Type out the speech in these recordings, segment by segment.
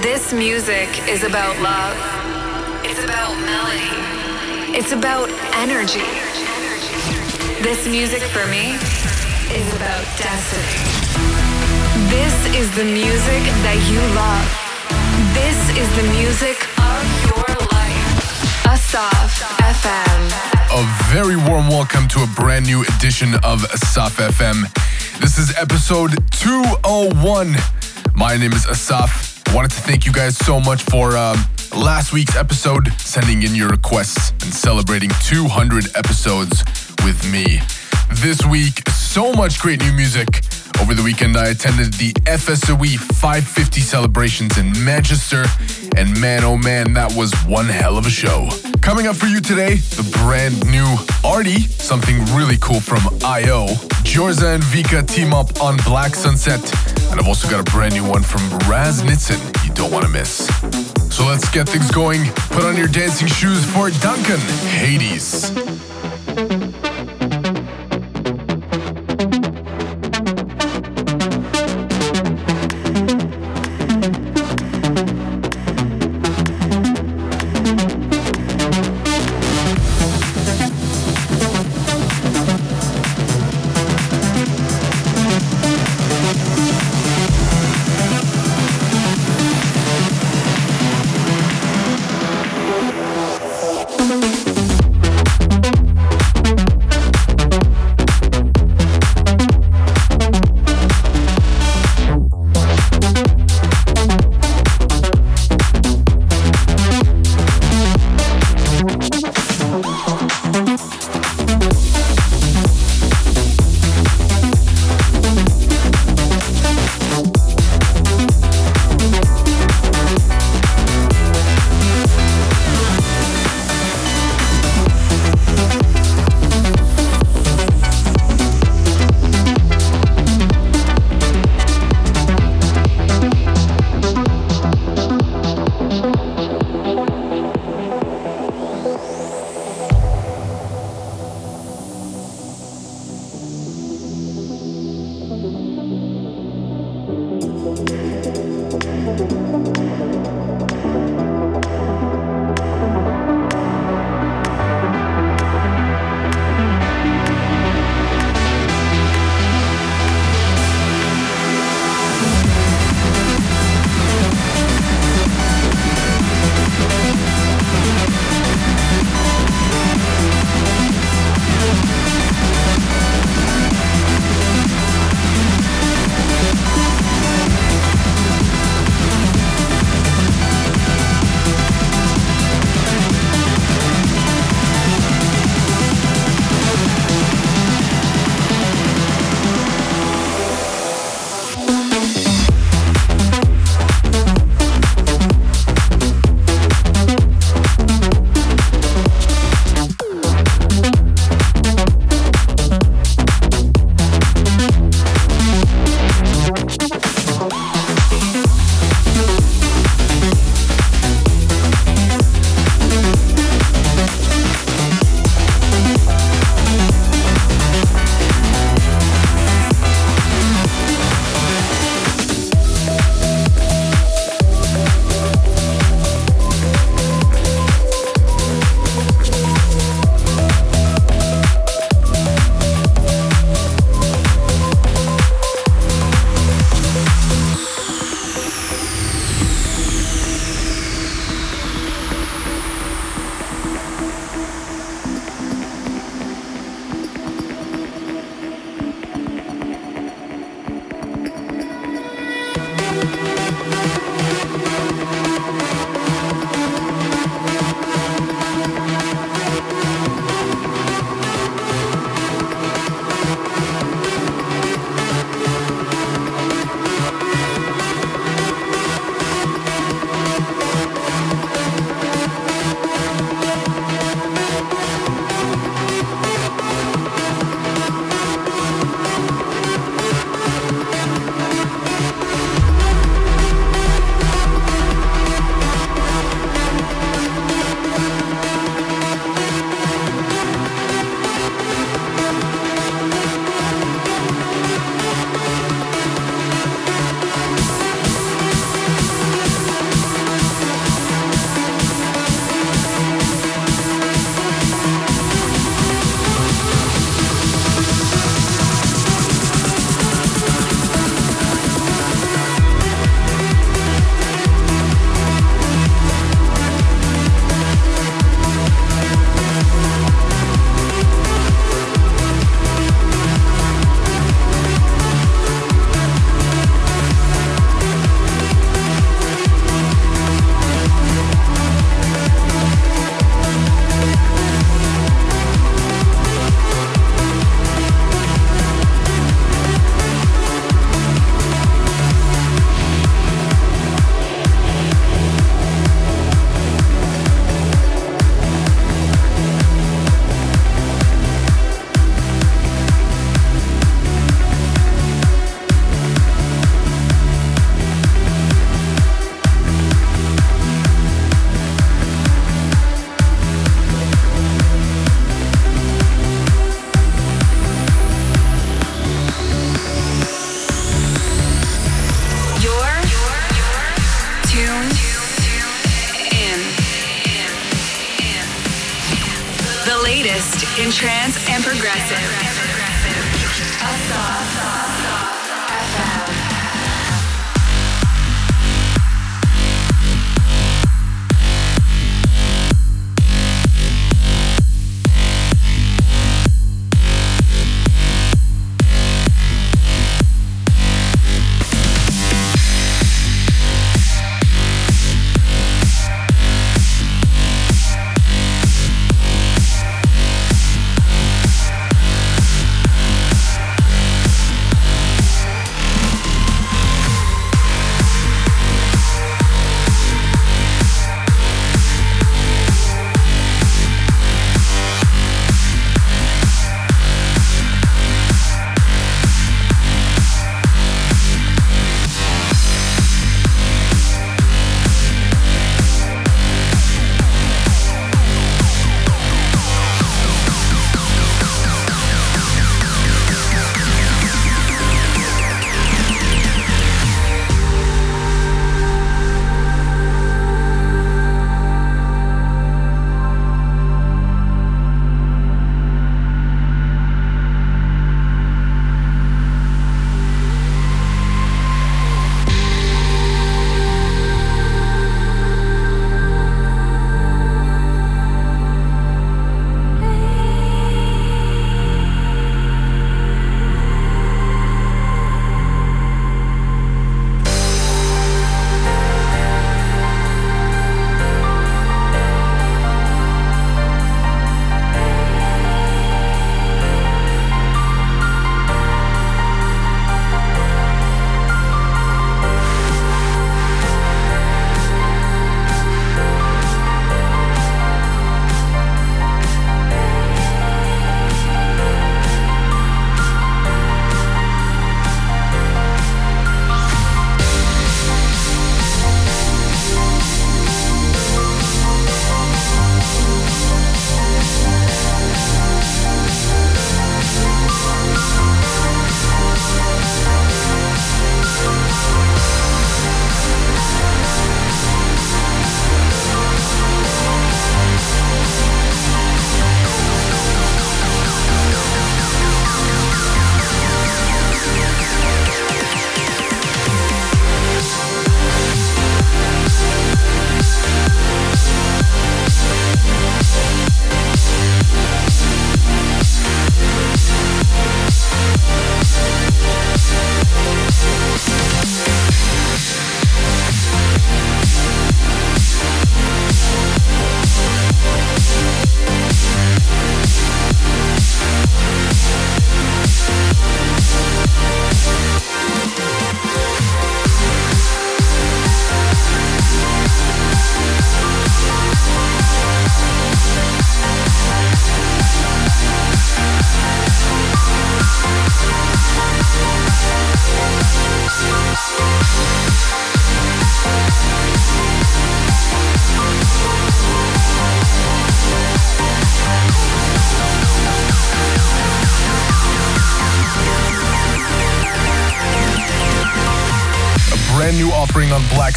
This music is about love. It's about melody. It's about energy. This music for me is about destiny. This is the music that you love. This is the music of your life. Assaf FM. A very warm welcome to a brand new edition of Assaf FM. This is episode 201. My name is Assaf. Wanted to thank you guys so much for um, last week's episode, sending in your requests and celebrating 200 episodes with me. This week, so much great new music. Over the weekend, I attended the FSOE 550 celebrations in Manchester, and man oh man, that was one hell of a show. Coming up for you today, the brand new ARTY, something really cool from i_o. Jorza and Vika team up on Black Sunset, and I've also got a brand new one from Raz Nitzan you don't want to miss. So let's get things going. Put on your dancing shoes for Dankann Hades.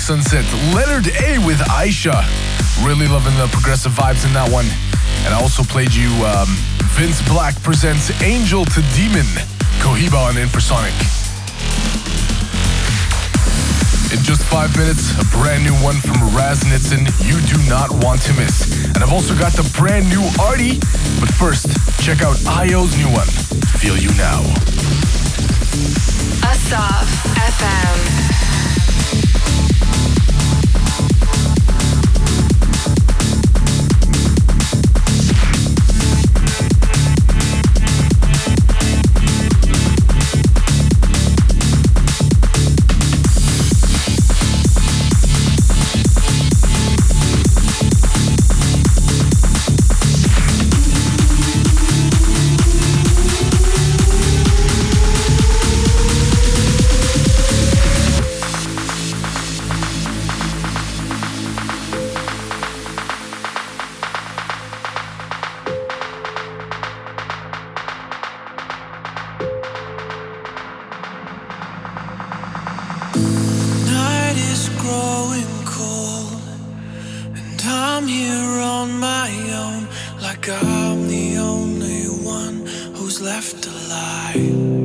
Sunset. Leonard A with Ayeisha. Really loving the progressive vibes in that one. And I also played you um, Vince Blakk presents Angel to Demon. Cohiba on Infrasonic. In just five minutes, a brand new one from Raz Nitzan, You Do Not Want to Miss. And I've also got the brand new ARTY. But first, check out i_o's new one, Feel You Now. Assaf FM. my own, like I'm the only one who's left alive.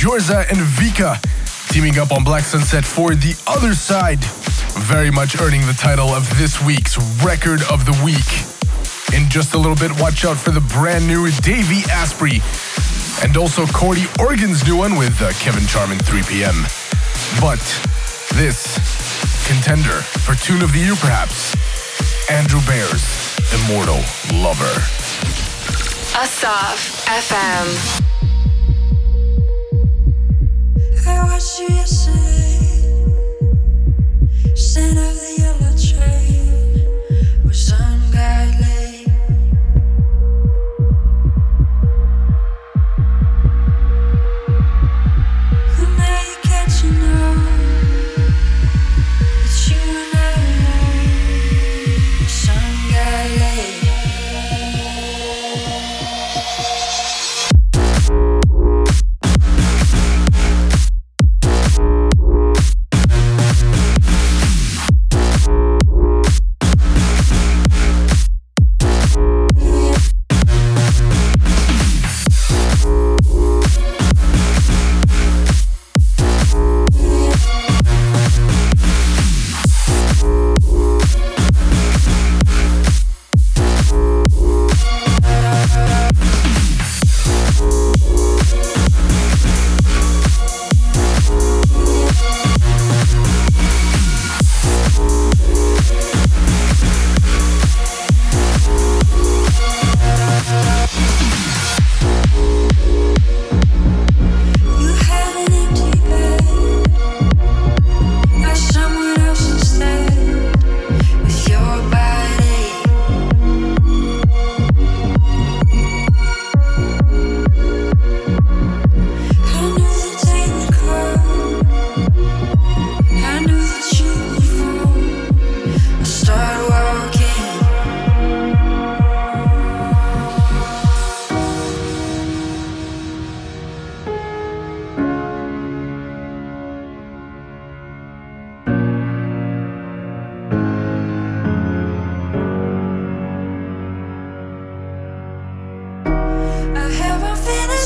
Jorza and Vika, teaming up on Black Sunset for The Other Side. Very much earning the title of this week's Record of the Week. In just a little bit, watch out for the brand new Davey Asprey. And also Corti Organ's new one with uh, Kevin Charman 3 p.m. But this contender for Tune of the Year, perhaps, Andrew Bayer's Immortal Lover. Assaf FM. I watched you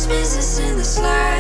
business in the life.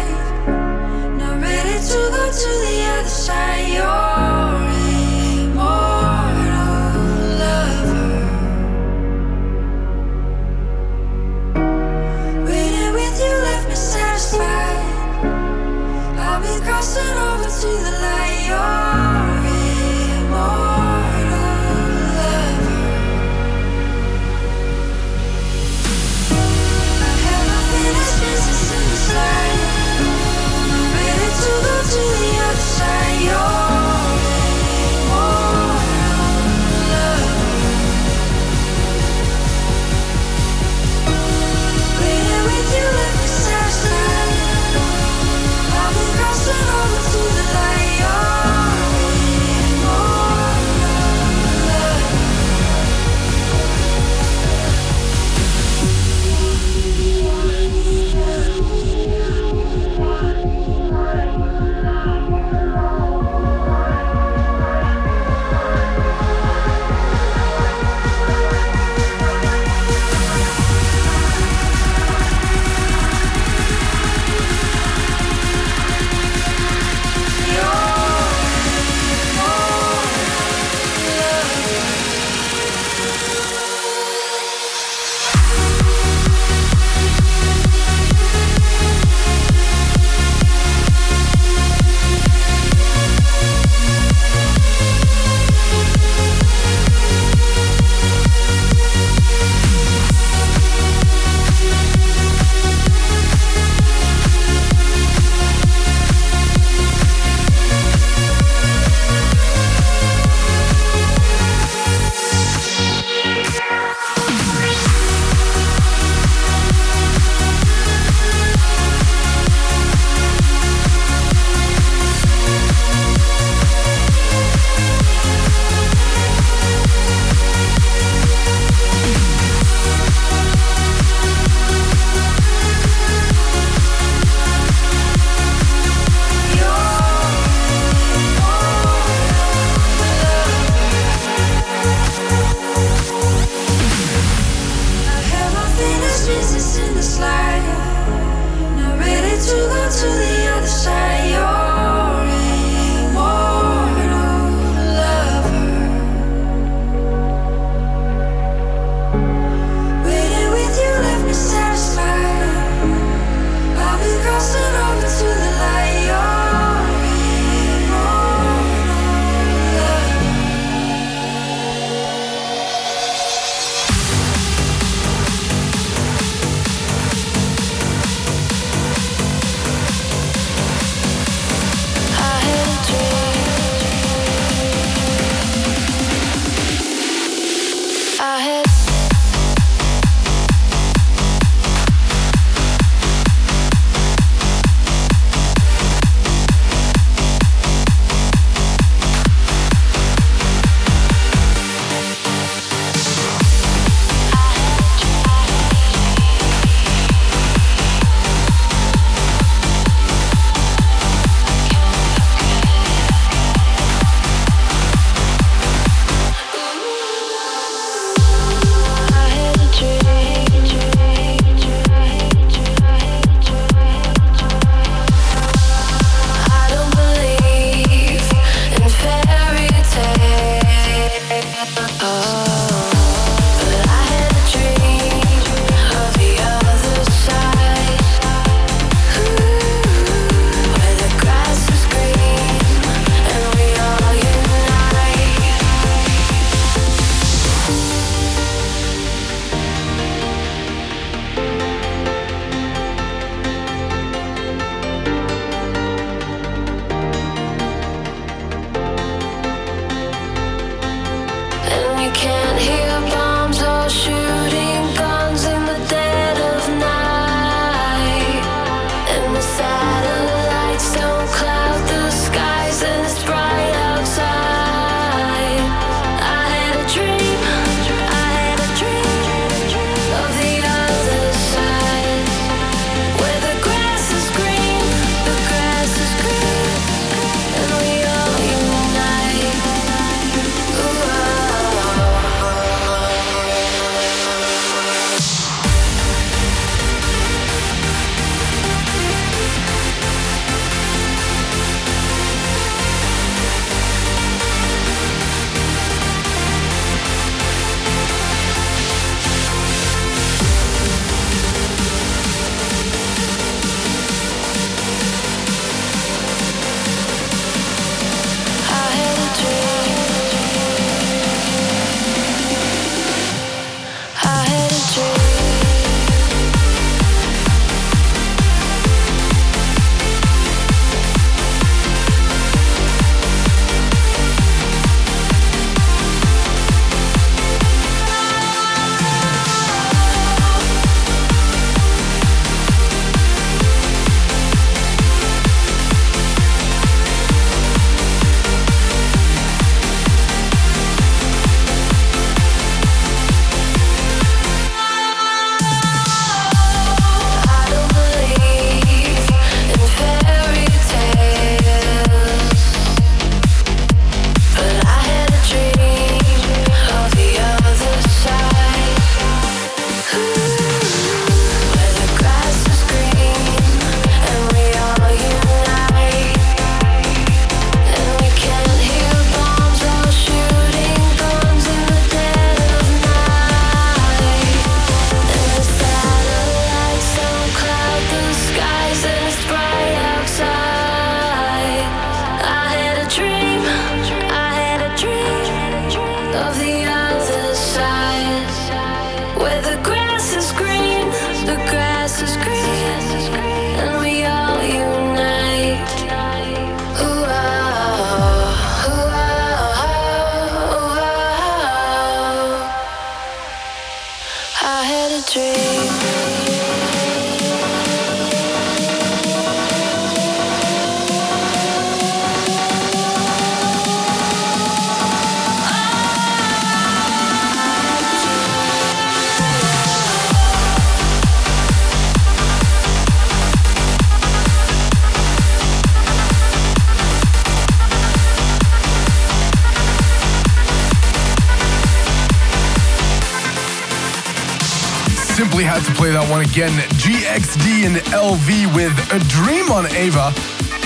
Simply had to play that one again. GXD and Elle Vee with A Dream on Ava.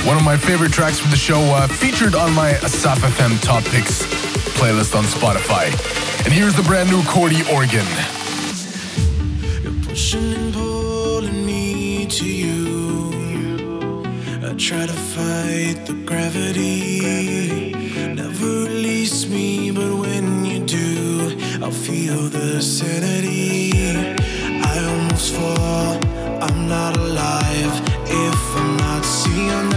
One of my favorite tracks from the show, uh, featured on my Assaf FM Top Picks playlist on Spotify. And here's the brand new Corti Organ. You're pushing and pulling me to you. I try to fight the gravity. Never release me, but when you do, I'll feel the sanity. Fall, I'm not alive. If I'm not seeing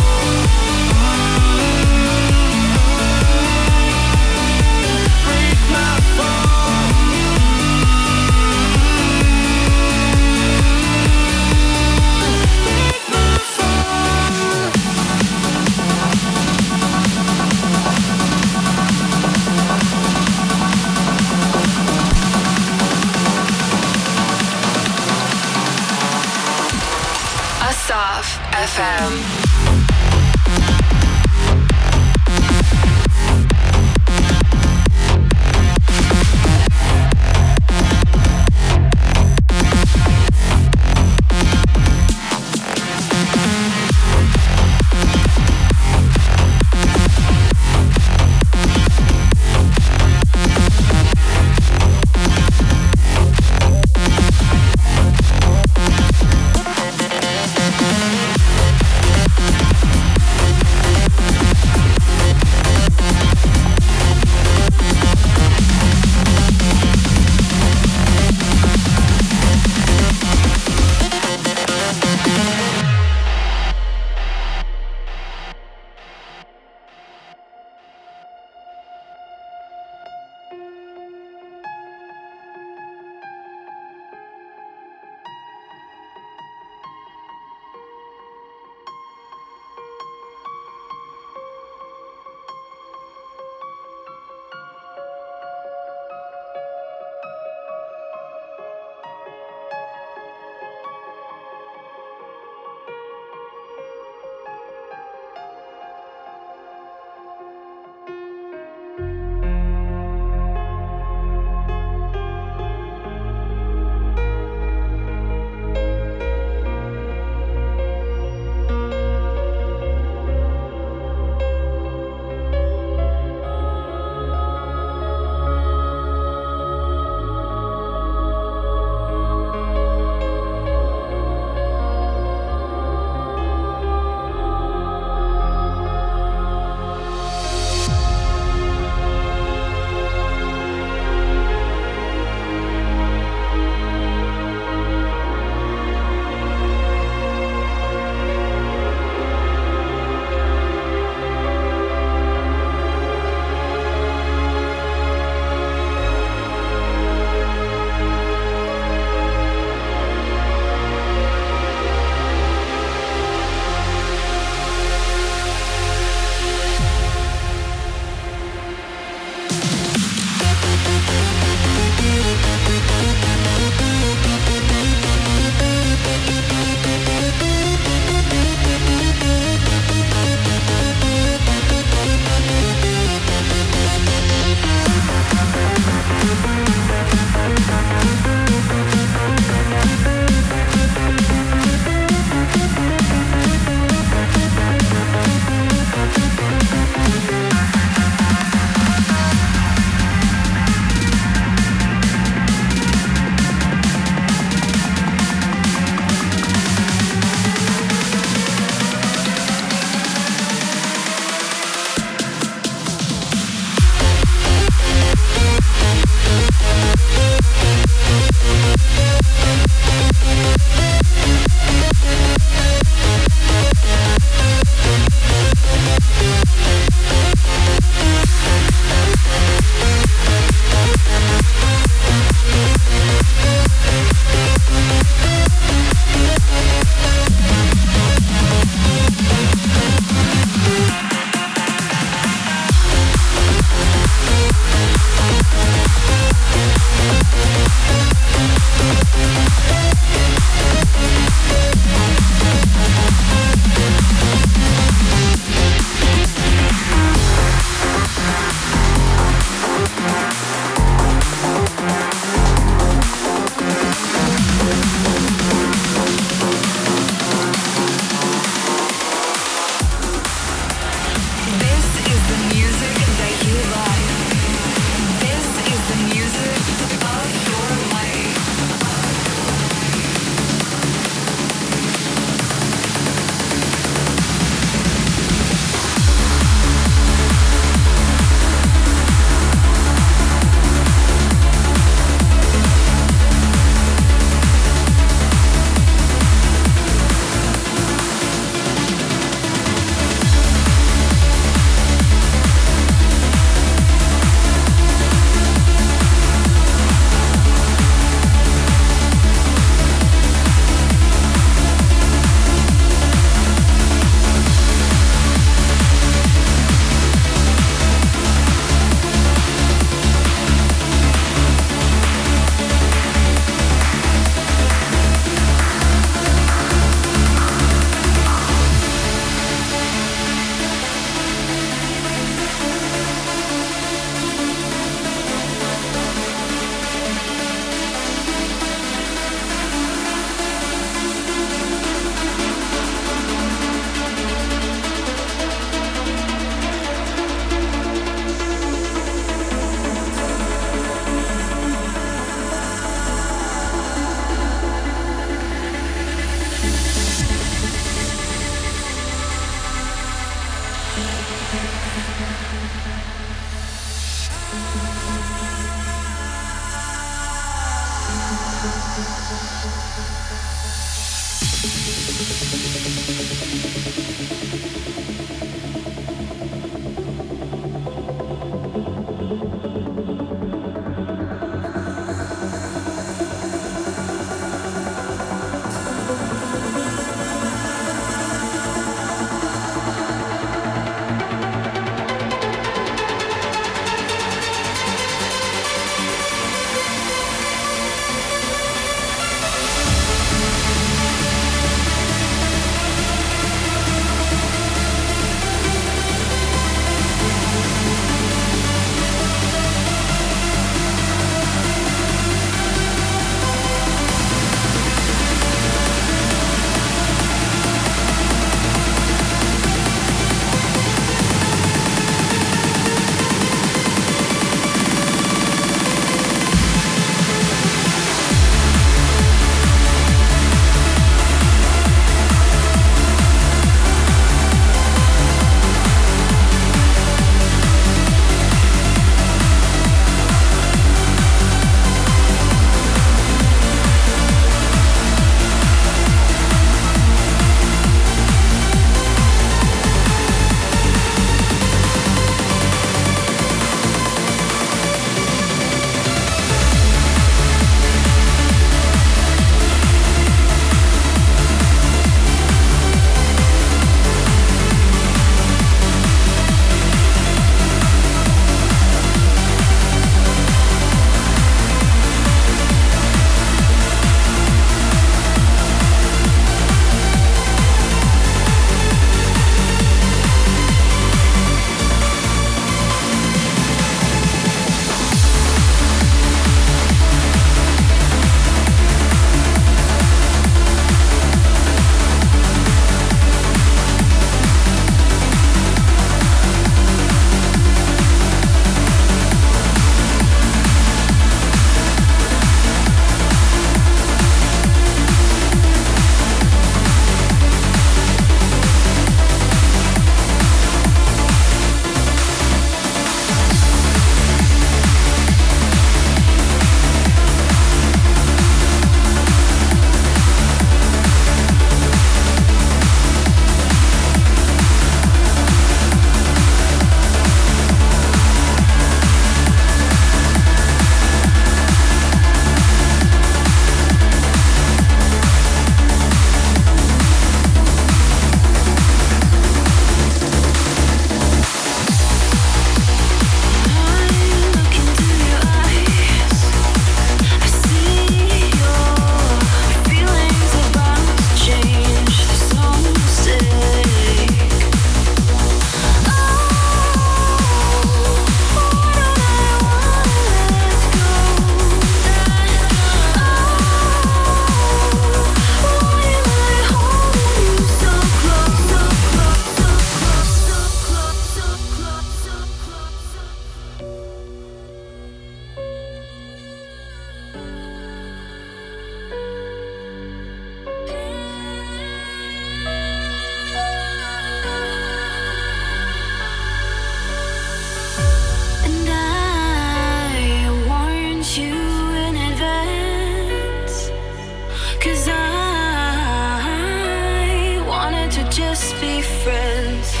be friends.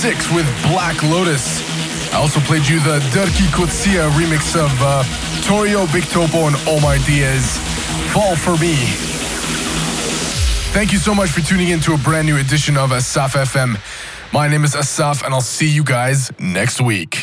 Six with Black Lotus. I also played you the Dirkie Coetzee remix of uh, Torio, Bigtopo, and Omar Diaz, Fall For Me. Thank you so much for tuning in to a brand new edition of Assaf FM. My name is Assaf, and I'll see you guys next week.